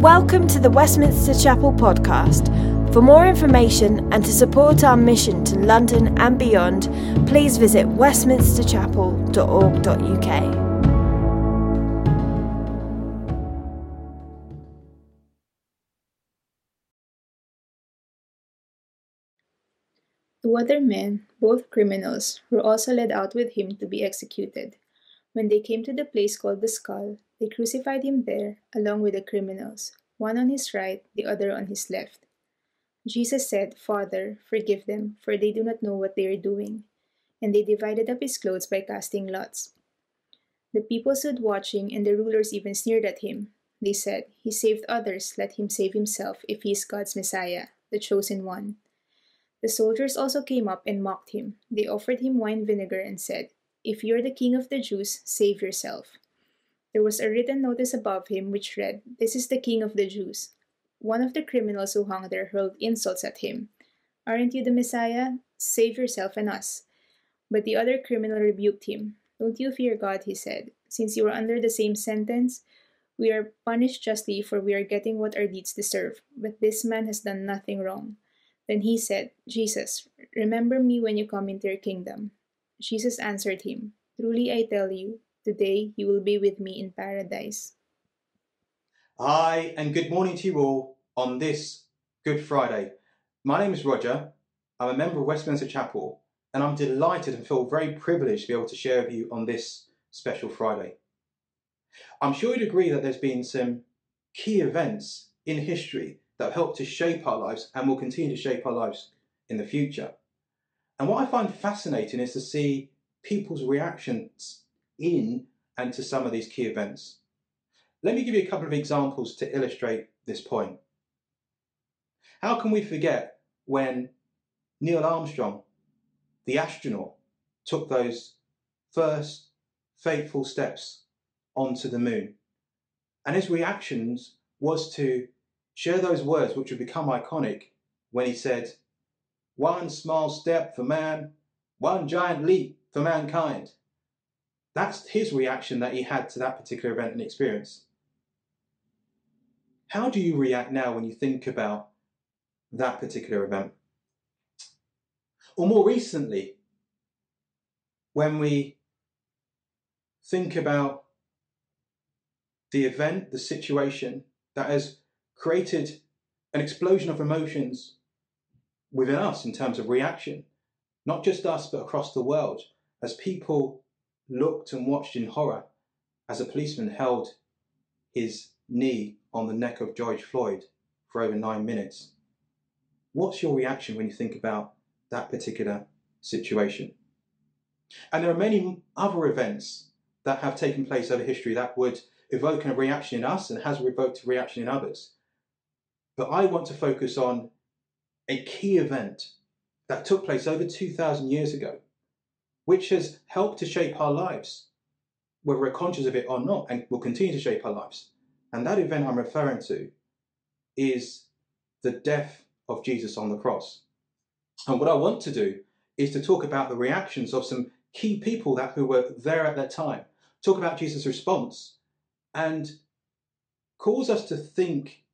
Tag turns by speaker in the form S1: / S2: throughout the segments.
S1: Welcome to the Westminster Chapel podcast. For more information and to support our mission to London and beyond, please visit westminsterchapel.org.uk.
S2: Two other men, both criminals, were also led out with him to be executed. When they came to the place called the skull, they crucified him there, along with the criminals, one on his right, the other on his left. Jesus said, Father, forgive them, for they do not know what they are doing. And they divided up his clothes by casting lots. The people stood watching, and the rulers even sneered at him. They said, He saved others, let him save himself, if he is God's Messiah, the chosen one. The soldiers also came up and mocked him. They offered him wine vinegar and said, If you are the king of the Jews, save yourself. There was a written notice above him which read, This is the king of the Jews. One of the criminals who hung there hurled insults at him. Aren't you the Messiah? Save yourself and us. But the other criminal rebuked him. Don't you fear God, he said, since you are under the same sentence. We are punished justly, for we are getting what our deeds deserve. But this man has done nothing wrong. Then he said, Jesus, remember me when you come into your kingdom. Jesus answered him, Truly I tell you, today you will be with me in paradise.
S3: Hi, and good morning to you all on this Good Friday. My name is Roger. I'm a member of Westminster Chapel, and I'm delighted and feel very privileged to be able to share with you on this special Friday. I'm sure you'd agree that there's been some key events in history that have helped to shape our lives and will continue to shape our lives in the future. And what I find fascinating is to see people's reactions in and to some of these key events. Let me give you a couple of examples to illustrate this point. How can we forget when Neil Armstrong, the astronaut, took those first fateful steps onto the moon? And his reactions was to share those words which would become iconic when he said, One small step for man, one giant leap for mankind. That's his reaction that he had to that particular event and experience. How do you react now when you think about that particular event? Or more recently, when we think about the event, the situation that has created an explosion of emotions within us in terms of reaction, not just us, but across the world, as people looked and watched in horror as a policeman held his knee on the neck of George Floyd for over nine minutes. What's your reaction when you think about that particular situation? And there are many other events that have taken place over history that would evoke a reaction in us and has evoked a reaction in others. But I want to focus on a key event that took place over 2,000 years ago, which has helped to shape our lives, whether we're conscious of it or not, and will continue to shape our lives. And that event I'm referring to is the death of Jesus on the cross. And what I want to do is to talk about the reactions of some key people that who were there at that time, talk about Jesus' response, and cause us to think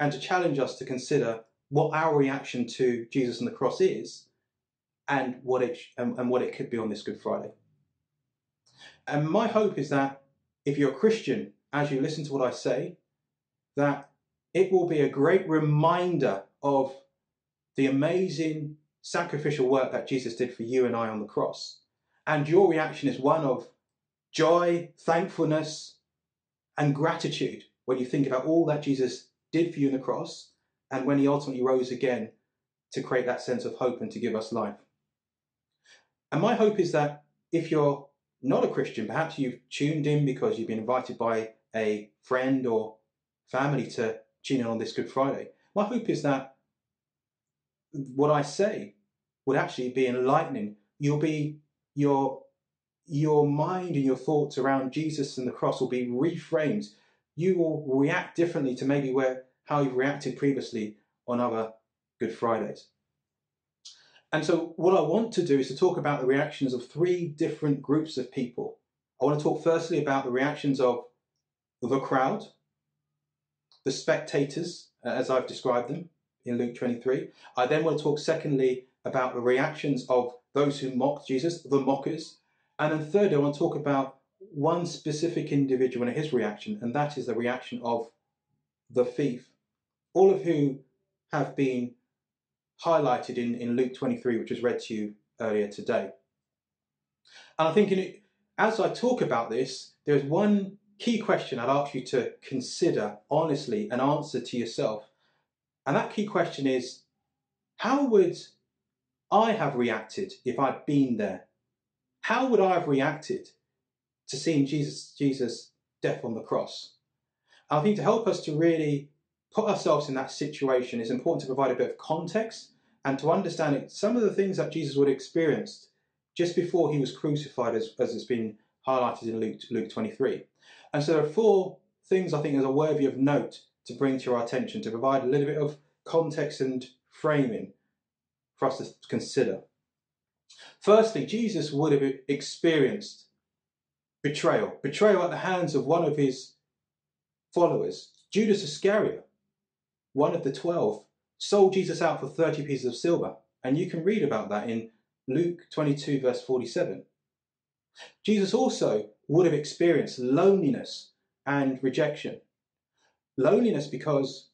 S3: and to challenge us to consider what our reaction to Jesus and the cross is and what it and, and what it could be on this Good Friday. And my hope is that if you're a Christian, as you listen to what I say, that it will be a great reminder of the amazing sacrificial work that Jesus did for you and I on the cross. And your reaction is one of joy, thankfulness, and gratitude when you think about all that Jesus did for you on the cross and when he ultimately rose again to create that sense of hope and to give us life. And my hope is that if you're not a Christian, perhaps you've tuned in because you've been invited by a friend or family to tune in on this Good Friday. My hope is that what I say would actually be enlightening. You'll be your your mind and your thoughts around Jesus and the cross will be reframed. You will react differently to maybe where how you've reacted previously on other Good Fridays. And so, what I want to do is to talk about the reactions of three different groups of people. I want to talk firstly about the reactions of the crowd, the spectators, uh, as I've described them in Luke 23. I then want to talk, secondly, about the reactions of those who mocked Jesus, the mockers. And then thirdly, I want to talk about one specific individual and his reaction, and that is the reaction of the thief. All of whom have been highlighted in, in Luke 23, which was read to you earlier today. And I think in as I talk about this, there's one key question I'd ask you to consider honestly and answer to yourself. And that key question is how would I have reacted if I'd been there? How would I have reacted to seeing Jesus, Jesus' death on the cross? I think to help us to really put ourselves in that situation, it's important to provide a bit of context and to understand it, some of the things that Jesus would have experienced just before he was crucified, as, as it's been highlighted in Luke, Luke 23. And so there are four things I think are worthy of note to bring to our attention to provide a little bit of context and framing for us to consider. Firstly, Jesus would have experienced betrayal, betrayal at the hands of one of his followers, Judas Iscariot, one of the twelve, sold Jesus out for 30 pieces of silver. And you can read about that in Luke 22, verse 47. Jesus also would have experienced loneliness and rejection. Loneliness because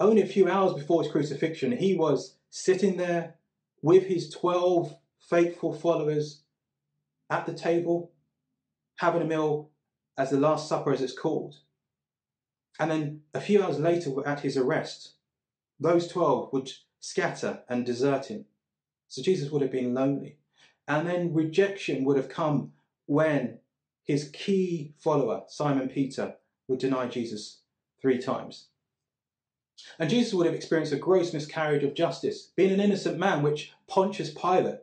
S3: only a few hours before his crucifixion, he was sitting there with his 12 faithful followers at the table, having a meal as the Last Supper, as it's called. And then a few hours later, at his arrest, those 12 would scatter and desert him. So Jesus would have been lonely. And then rejection would have come when his key follower, Simon Peter, would deny Jesus three times. And Jesus would have experienced a gross miscarriage of justice, being an innocent man, which Pontius Pilate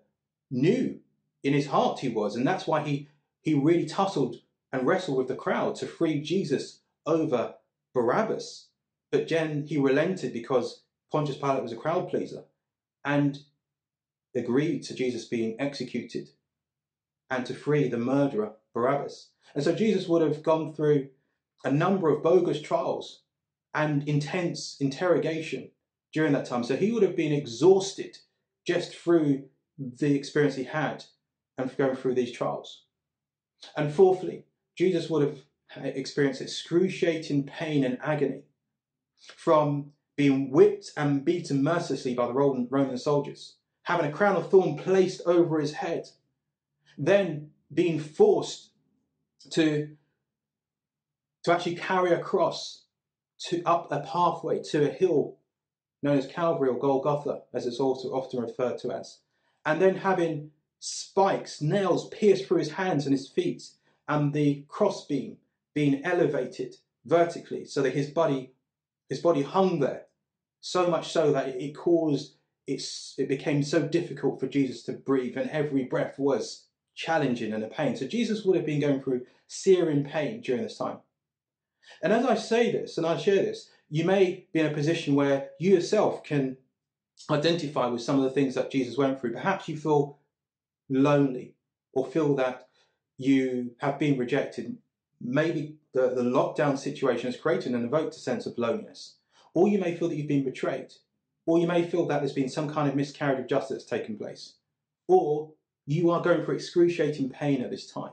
S3: knew in his heart he was. And that's why he, he really tussled and wrestled with the crowd to free Jesus over Barabbas. But then he relented because Pontius Pilate was a crowd pleaser and agreed to Jesus being executed and to free the murderer Barabbas. And so Jesus would have gone through a number of bogus trials and intense interrogation during that time. So he would have been exhausted just through the experience he had and going through these trials. And fourthly, Jesus would have Uh, experienced excruciating pain and agony from being whipped and beaten mercilessly by the Roman soldiers, having a crown of thorn placed over his head, then being forced to, to actually carry a cross to up a pathway to a hill known as Calvary or Golgotha, as it's also often referred to as, and then having spikes, nails pierced through his hands and his feet, and the crossbeam being elevated vertically. So that his body his body hung there so much so that it caused it's it became so difficult for Jesus to breathe and every breath was challenging and a pain. So Jesus would have been going through searing pain during this time. And as I say this and I share this you may be in a position where you yourself can identify with some of the things that Jesus went through. Perhaps you feel lonely or feel that you have been rejected maybe the, the lockdown situation has created and evoked a sense of loneliness. Or you may feel that you've been betrayed. Or you may feel that there's been some kind of miscarriage of justice that's taken place. Or you are going through excruciating pain at this time.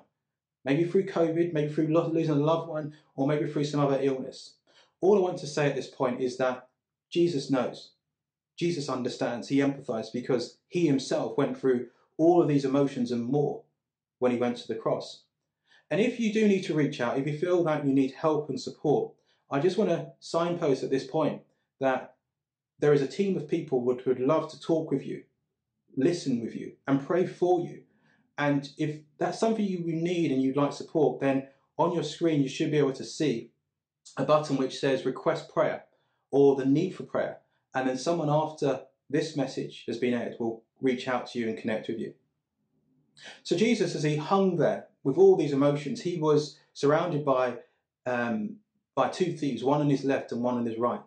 S3: Maybe through COVID, maybe through losing a loved one, or maybe through some other illness. All I want to say at this point is that Jesus knows. Jesus understands. He empathizes because he himself went through all of these emotions and more when he went to the cross. And if you do need to reach out, if you feel that you need help and support, I just want to signpost at this point that there is a team of people who would love to talk with you, listen with you, and pray for you. And if that's something you need and you'd like support, then on your screen you should be able to see a button which says request prayer or the need for prayer. And then someone after this message has been aired will reach out to you and connect with you. So Jesus, as he hung there with all these emotions, he was surrounded by um, by two thieves, one on his left and one on his right.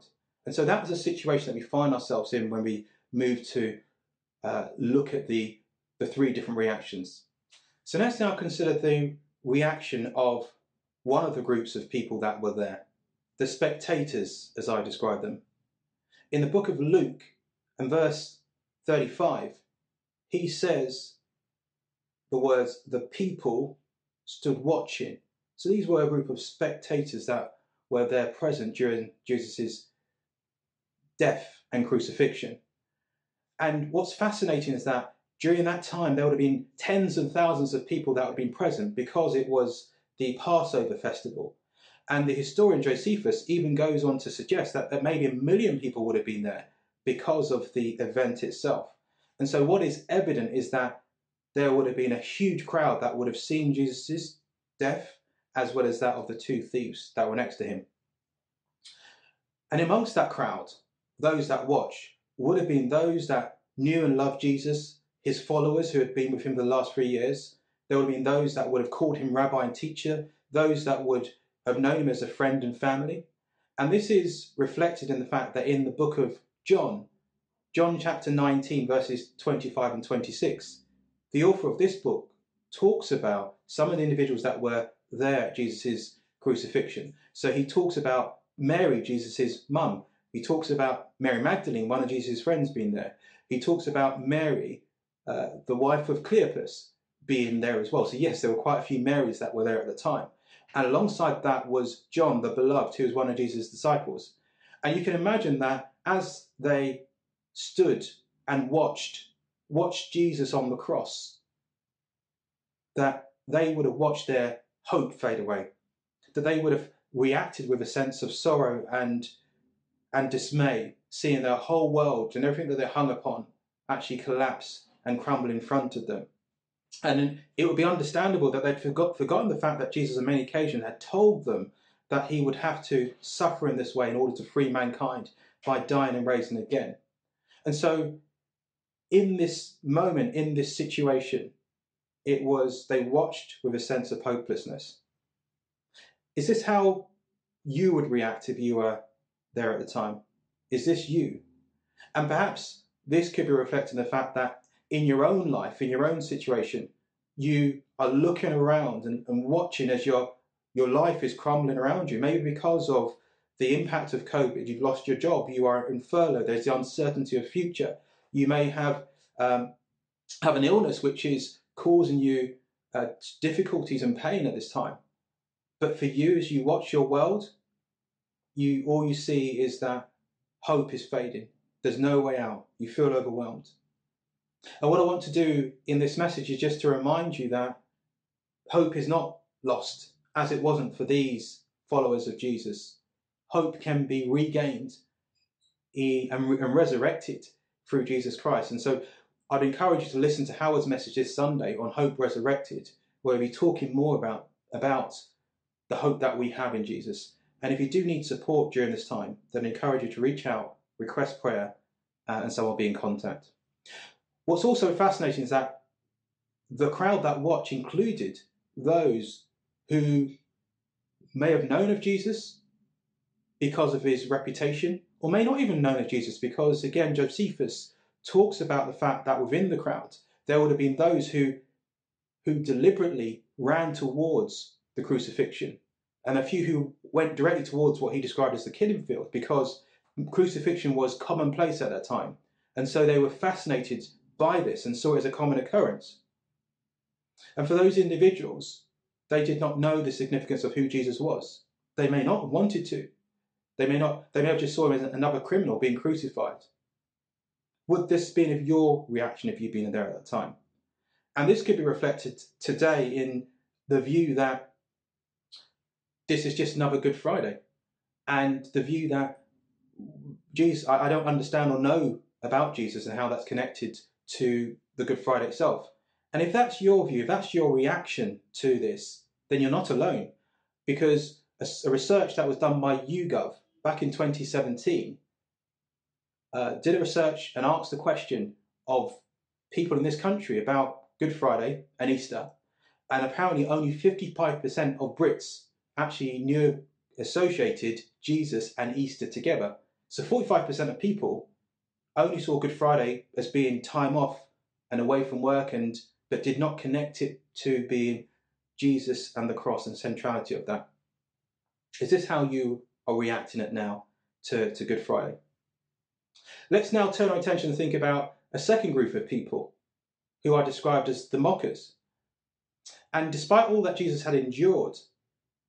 S3: And so that was a situation that we find ourselves in when we move to uh, look at the the three different reactions. So let's now consider the reaction of one of the groups of people that were there. the spectators, as I describe them. In the book of Luke, and verse 35, he says the words, the people stood watching. So these were a group of spectators that were there present during Jesus' death and crucifixion. And what's fascinating is that during that time there would have been tens and thousands of people that would have been present because it was the Passover festival. And the historian Josephus even goes on to suggest that, that maybe a million people would have been there because of the event itself. And so, what is evident is that there would have been a huge crowd that would have seen Jesus' death as well as that of the two thieves that were next to him. And amongst that crowd, those that watch would have been those that knew and loved Jesus, his followers who had been with him for the last three years. There would have been those that would have called him rabbi and teacher, those that would have known him as a friend and family. And this is reflected in the fact that in the book of John, John chapter 19, verses 25 and 26, the author of this book talks about some of the individuals that were there at Jesus' crucifixion. So he talks about Mary, Jesus' mum. He talks about Mary Magdalene, one of Jesus' friends, being there. He talks about Mary, uh, the wife of Cleopas, being there as well. So, yes, there were quite a few Marys that were there at the time. And alongside that was John, the beloved, who was one of Jesus' disciples. And you can imagine that as they stood and watched, watched Jesus on the cross, that they would have watched their hope fade away, that they would have reacted with a sense of sorrow and and dismay, seeing their whole world and everything that they hung upon actually collapse and crumble in front of them. And it would be understandable that they'd forgot, forgotten the fact that Jesus on many occasions had told them that he would have to suffer in this way in order to free mankind by dying and raising again. And so, in this moment, in this situation, it was they watched with a sense of hopelessness. Is this how you would react if you were there at the time? Is this you? And perhaps this could be reflecting the fact that in your own life, in your own situation, you are looking around and, and watching as your your life is crumbling around you. Maybe because of the impact of COVID, you've lost your job, you are in furlough, there's the uncertainty of future. You may have um, have an illness which is causing you uh, difficulties and pain at this time. But for you, as you watch your world, you all you see is that hope is fading. There's no way out. You feel overwhelmed. And what I want to do in this message is just to remind you that hope is not lost, as it wasn't for these followers of Jesus. Hope can be regained and resurrected through Jesus Christ. And so I'd encourage you to listen to Howard's message this Sunday on Hope Resurrected, where we'll be talking more about, about the hope that we have in Jesus. And if you do need support during this time, then I encourage you to reach out, request prayer, uh, and so I'll be in contact. What's also fascinating is that the crowd that watch included those who may have known of Jesus because of his reputation, or may not even known of Jesus because, again, Josephus talks about the fact that within the crowd there would have been those who who deliberately ran towards the crucifixion and a few who went directly towards what he described as the killing field because crucifixion was commonplace at that time. And so they were fascinated by this and saw it as a common occurrence. And for those individuals they did not know the significance of who jesus was. They may not have wanted to they may not they may have just saw him as another criminal being crucified would this have been your reaction if you'd been there at that time? And this could be reflected today in the view that this is just another Good Friday, and the view that Jesus, I, I don't understand or know about Jesus and how that's connected to the Good Friday itself. And if that's your view, if that's your reaction to this, then you're not alone. Because a, a research that was done by YouGov back in 2017 uh, did a research and asked the question of people in this country about Good Friday and Easter, and apparently only 55% of Brits actually knew associated Jesus and Easter together. So 45% of people only saw Good Friday as being time off and away from work and but did not connect it to being Jesus and the cross and centrality of that. Is this how you are reacting it now to, to Good Friday. Let's now turn our attention and think about a second group of people who are described as the mockers. And despite all that Jesus had endured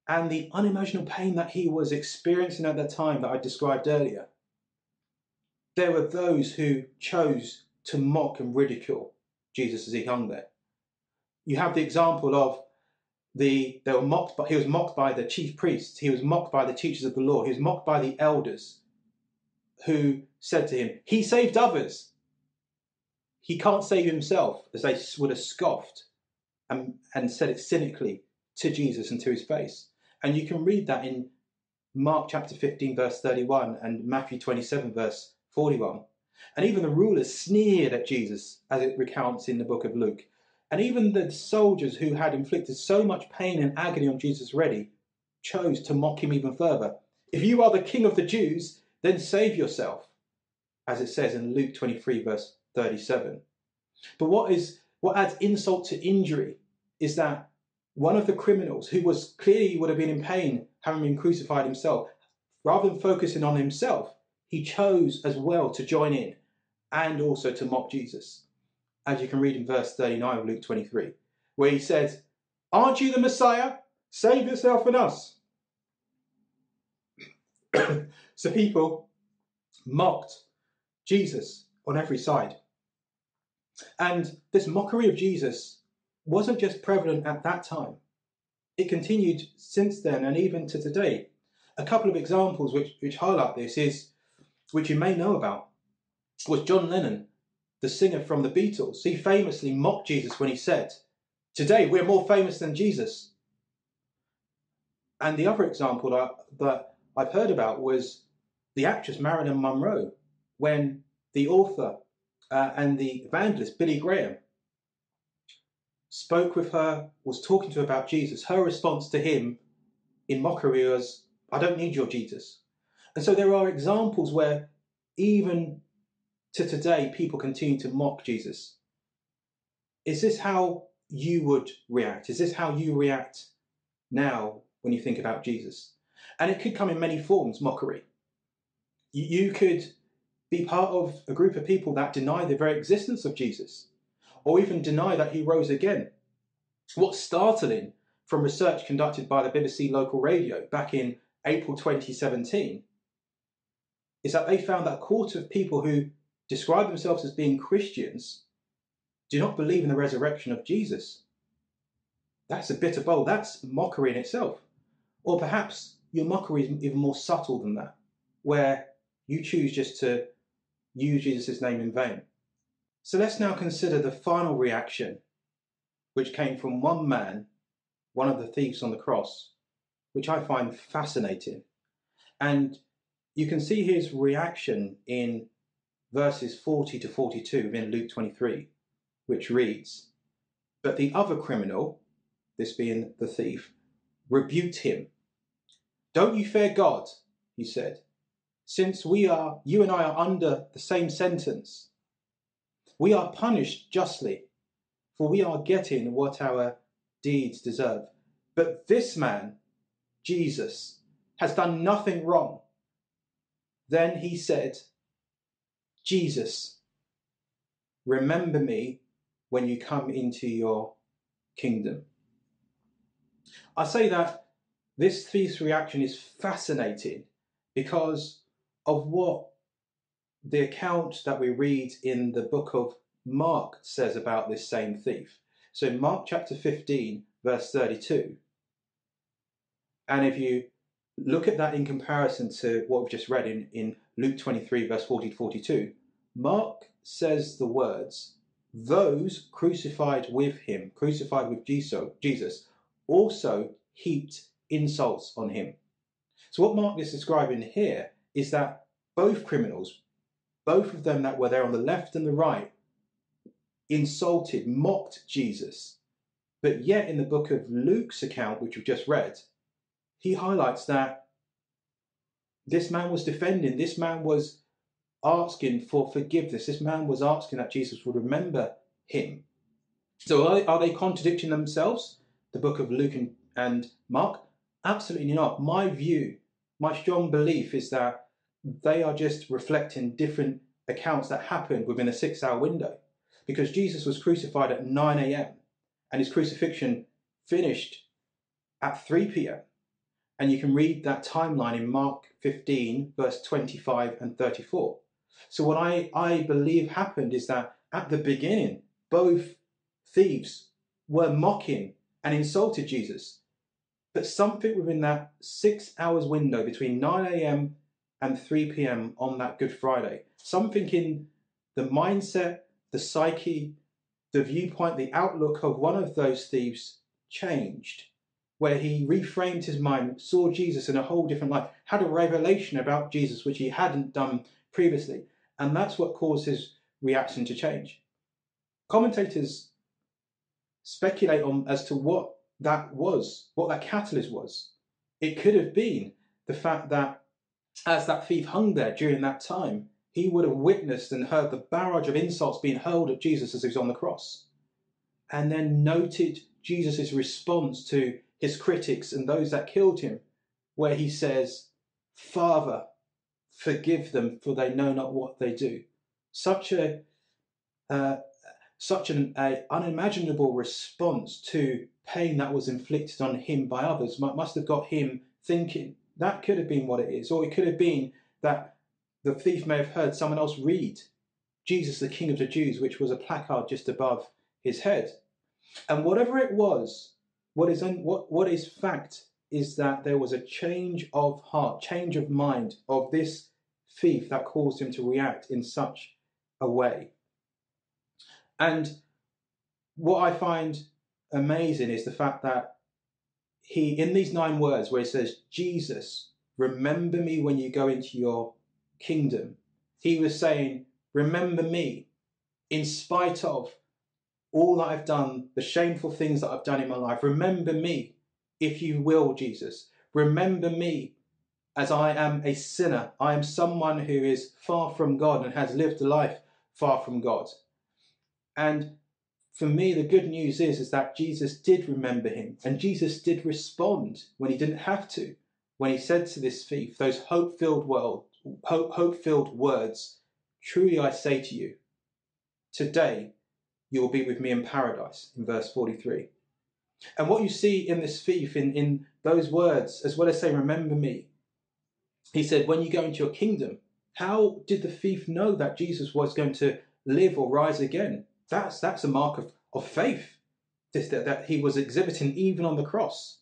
S3: and the unimaginable pain that he was experiencing at that time that I described earlier, there were those who chose to mock and ridicule Jesus as he hung there. You have the example of the they were mocked he was mocked by the chief priests, he was mocked by the teachers of the law, he was mocked by the elders who said to him, He saved others. He can't save himself, as they would have scoffed and, and said it cynically to Jesus and to his face. And you can read that in Mark chapter 15, verse 31, and Matthew 27, verse 41. And even the rulers sneered at Jesus, as it recounts in the book of Luke. And even the soldiers who had inflicted so much pain and agony on Jesus already chose to mock him even further. If you are the king of the Jews, then save yourself, as it says in Luke 23, verse 37. But what is what adds insult to injury is that one of the criminals who was clearly would have been in pain having been crucified himself, rather than focusing on himself, he chose as well to join in and also to mock Jesus. As you can read in verse 39 of Luke 23, where he says, Aren't you the Messiah? Save yourself and us. so people mocked Jesus on every side. And this mockery of Jesus wasn't just prevalent at that time, it continued since then and even to today. A couple of examples which, which highlight this is, which you may know about, was John Lennon, the singer from the Beatles. He famously mocked Jesus when he said, Today we're more famous than Jesus. And the other example that, that I've heard about was the actress Marilyn Monroe, when the author uh, and the evangelist Billy Graham spoke with her, was talking to her about Jesus, her response to him in mockery was, I don't need your Jesus. And so there are examples where even to today, people continue to mock Jesus. Is this how you would react? Is this how you react now when you think about Jesus? And it could come in many forms mockery. You could be part of a group of people that deny the very existence of Jesus, or even deny that he rose again. What's startling from research conducted by the BBC local radio back in April 2017 is that they found that a quarter of people who describe themselves as being Christians do not believe in the resurrection of Jesus. That's a bitter bold. That's mockery in itself. Or perhaps your mockery is even more subtle than that, where you choose just to use Jesus' name in vain. So let's now consider the final reaction, which came from one man, one of the thieves on the cross, which I find fascinating. And you can see his reaction in verses 40 to 42 in Luke 23, which reads But the other criminal, this being the thief, rebuked him. Don't you fear God, he said, since we are, you and I are under the same sentence. We are punished justly, for we are getting what our deeds deserve. But this man, Jesus, has done nothing wrong. Then he said, Jesus, remember me when you come into your kingdom. I say that this thief's reaction is fascinating because of what the account that we read in the book of Mark says about this same thief. So, Mark chapter 15, verse 32. And if you look at that in comparison to what we've just read in, in Luke 23, verse 40 to 42, Mark says the words, Those crucified with him, crucified with Jesus, also heaped insults on him. So, what Mark is describing here is that both criminals, both of them that were there on the left and the right, insulted, mocked Jesus. But yet, in the book of Luke's account, which we've just read, he highlights that this man was defending, this man was asking for forgiveness, this man was asking that Jesus would remember him. So, are they, are they contradicting themselves, the book of Luke and, and Mark? Absolutely not. My view my strong belief is that they are just reflecting different accounts that happened within a six hour window. Because Jesus was crucified at 9 a.m. and his crucifixion finished at 3 p.m. And you can read that timeline in Mark 15, verse 25 and 34. So, what I, I believe happened is that at the beginning, both thieves were mocking and insulted Jesus. But something within that six hours window between 9 a.m. and 3 p.m. on that Good Friday, something in the mindset, the psyche, the viewpoint, the outlook of one of those thieves changed, where he reframed his mind, saw Jesus in a whole different light, had a revelation about Jesus which he hadn't done previously. And that's what caused his reaction to change. Commentators speculate on as to what that was, what that catalyst was. It could have been the fact that as that thief hung there during that time, he would have witnessed and heard the barrage of insults being hurled at Jesus as he was on the cross, and then noted Jesus' response to his critics and those that killed him, where he says, Father, forgive them, for they know not what they do. Such a uh, such an unimaginable response to pain that was inflicted on him by others must have got him thinking. That could have been what it is, or it could have been that the thief may have heard someone else read Jesus, the King of the Jews, which was a placard just above his head. And whatever it was, what is un, what what is fact is that there was a change of heart, change of mind of this thief that caused him to react in such a way. And what I find amazing is the fact that he, in these nine words, where he says, Jesus, remember me when you go into your kingdom, he was saying, Remember me in spite of all that I've done, the shameful things that I've done in my life. Remember me, if you will, Jesus. Remember me as I am a sinner. I am someone who is far from God and has lived a life far from God. And for me, the good news is, is that Jesus did remember him and Jesus did respond when he didn't have to. When he said to this thief those hope-filled world, hope, hope-filled words, truly I say to you, today you will be with me in paradise, in verse 43. And what you see in this thief, in, in those words, as well as saying, remember me, he said, when you go into your kingdom, how did the thief know that Jesus was going to live or rise again? That's that's a mark of, of faith this, that, that he was exhibiting even on the cross.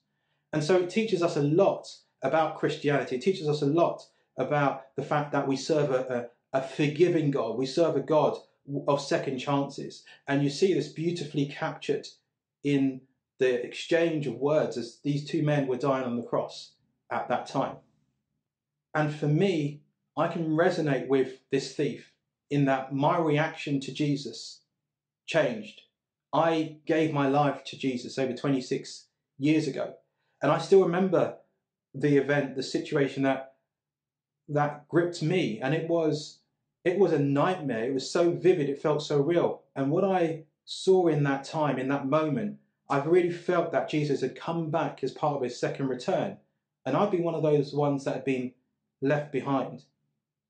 S3: And so it teaches us a lot about Christianity. It teaches us a lot about the fact that we serve a, a, a forgiving God. We serve a God of second chances. And you see this beautifully captured in the exchange of words as these two men were dying on the cross at that time. And for me, I can resonate with this thief in that my reaction to Jesus changed. I gave my life to Jesus over 26 years ago. And I still remember the event, the situation that that gripped me. And it was it was a nightmare. It was so vivid, it felt so real. And what I saw in that time, in that moment, I've really felt that Jesus had come back as part of his second return. And I've been one of those ones that had been left behind.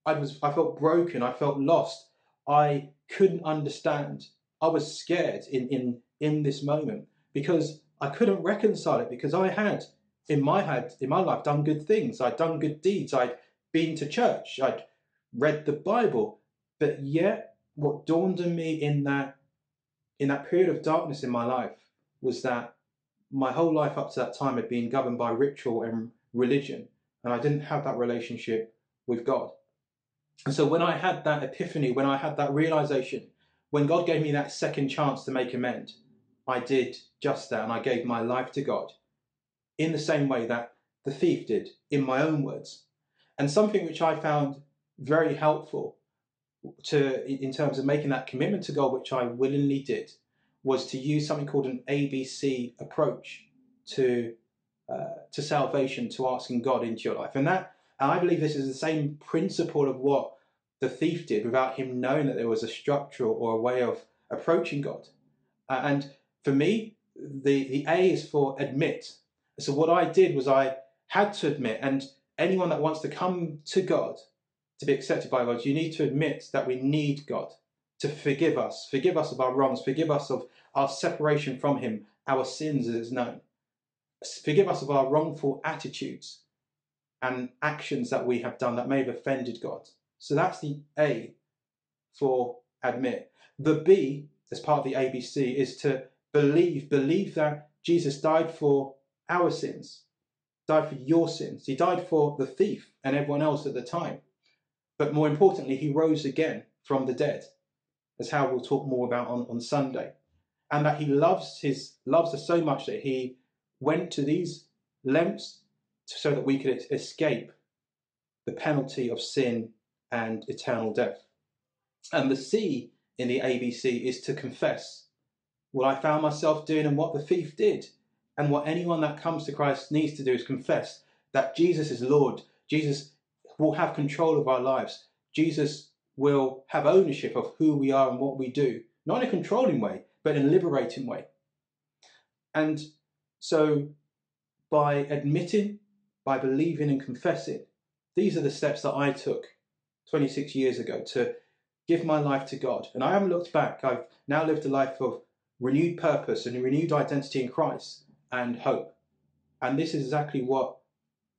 S3: I was I felt broken, I felt lost. I couldn't understand I was scared in, in, in this moment because I couldn't reconcile it because I had in my head, in my life, done good things. I'd done good deeds. I'd been to church. I'd read the Bible. But yet, what dawned on me in that in that period of darkness in my life was that my whole life up to that time had been governed by ritual and religion, and I didn't have that relationship with God. And so when I had that epiphany, when I had that realization when God gave me that second chance to make amend, I did just that and I gave my life to God in the same way that the thief did, in my own words. And something which I found very helpful to in terms of making that commitment to God, which I willingly did, was to use something called an ABC approach to uh, to salvation, to asking God into your life. And that and I believe this is the same principle of what the thief did without him knowing that there was a structure or a way of approaching God. Uh, and for me, the, the A is for admit. So what I did was I had to admit, and anyone that wants to come to God, to be accepted by God, you need to admit that we need God to forgive us, forgive us of our wrongs, forgive us of our separation from Him, our sins as known. Forgive us of our wrongful attitudes and actions that we have done that may have offended God. So that's the A for admit. The B, as part of the ABC, is to believe, believe that Jesus died for our sins, died for your sins. He died for the thief and everyone else at the time. But more importantly, he rose again from the dead, as how we'll talk more about on, on Sunday. And that he loves his loves us so much that he went to these lengths so that we could escape the penalty of sin and eternal death. And the C in the ABC is to confess what I found myself doing and what the thief did. And what anyone that comes to Christ needs to do is confess that Jesus is Lord. Jesus will have control of our lives. Jesus will have ownership of who we are and what we do, not in a controlling way, but in a liberating way. And so, by admitting, by believing and confessing, these are the steps that I took 26 years ago to give my life to God. And I haven't looked back. I've now lived a life of renewed purpose and renewed identity in Christ and hope. And this is exactly what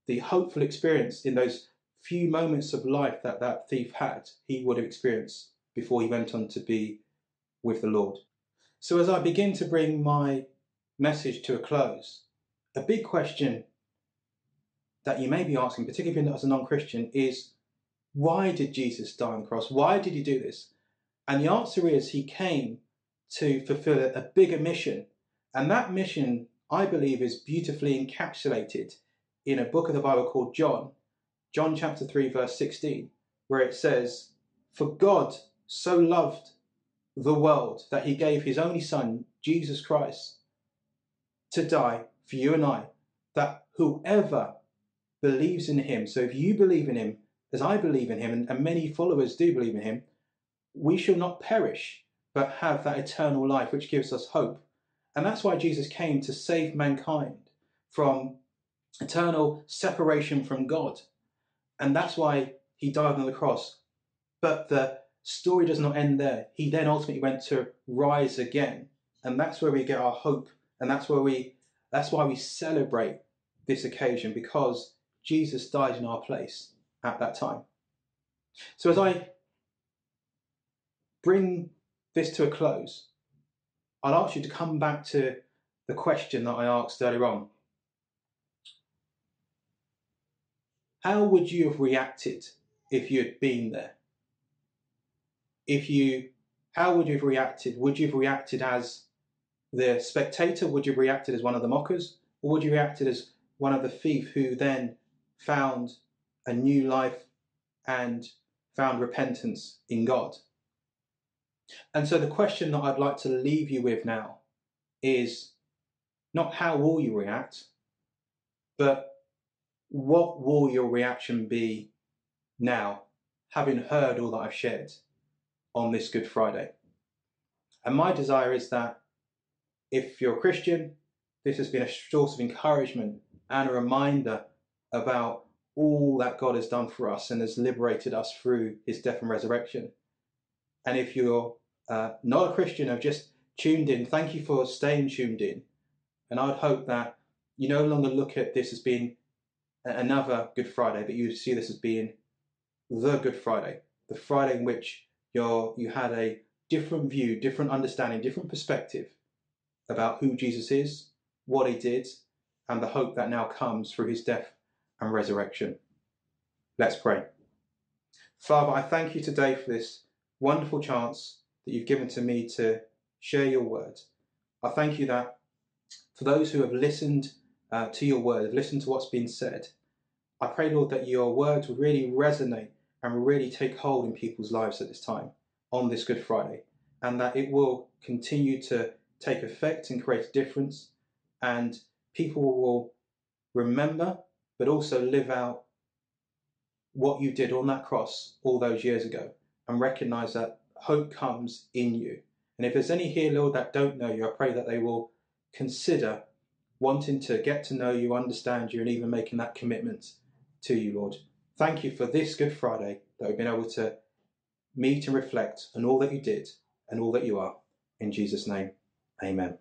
S3: the hopeful experience in those few moments of life that that thief had, he would have experienced before he went on to be with the Lord. So, as I begin to bring my message to a close, a big question that you may be asking, particularly as a non Christian, is why did Jesus die on the cross? Why did he do this? And the answer is he came to fulfill a bigger mission. And that mission, I believe, is beautifully encapsulated in a book of the Bible called John, John chapter 3, verse 16, where it says, For God so loved the world that he gave his only Son, Jesus Christ, to die for you and I, that whoever believes in him, so if you believe in him, as I believe in him, and, and many followers do believe in him, we shall not perish, but have that eternal life which gives us hope. And that's why Jesus came to save mankind from eternal separation from God. And that's why he died on the cross. But the story does not end there. He then ultimately went to rise again. And that's where we get our hope. And that's where we that's why we celebrate this occasion because Jesus died in our place at that time. So as I bring this to a close, I'll ask you to come back to the question that I asked earlier on. How would you have reacted if you had been there? If you, how would you have reacted? Would you have reacted as the spectator? Would you have reacted as one of the mockers? Or would you have reacted as one of the thief who then found a new life and found repentance in God. And so the question that I'd like to leave you with now is not how will you react, but what will your reaction be now, having heard all that I've shared on this Good Friday? And my desire is that if you're a Christian, this has been a source of encouragement and a reminder about all that God has done for us and has liberated us through his death and resurrection. And if you're uh, not a Christian, have just tuned in, thank you for staying tuned in. And I'd hope that you no longer look at this as being another Good Friday, but you see this as being the Good Friday, the Friday in which you're, you had a different view, different understanding, different perspective about who Jesus is, what he did, and the hope that now comes through his death and resurrection. Let's pray. Father, I thank you today for this wonderful chance that you've given to me to share your word. I thank you that for those who have listened uh, to your word, listen to what's been said, I pray, Lord, that your words will really resonate and will really take hold in people's lives at this time on this Good Friday, and that it will continue to take effect and create a difference, and people will remember but also live out what you did on that cross all those years ago and recognize that hope comes in you. And if there's any here, Lord, that don't know you, I pray that they will consider wanting to get to know you, understand you, and even making that commitment to you, Lord. Thank you for this Good Friday that we've been able to meet and reflect on all that you did and all that you are. In Jesus' name, amen.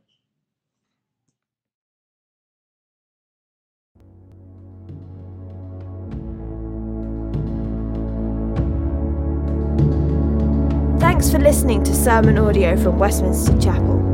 S1: Thanks for listening to sermon audio from Westminster Chapel.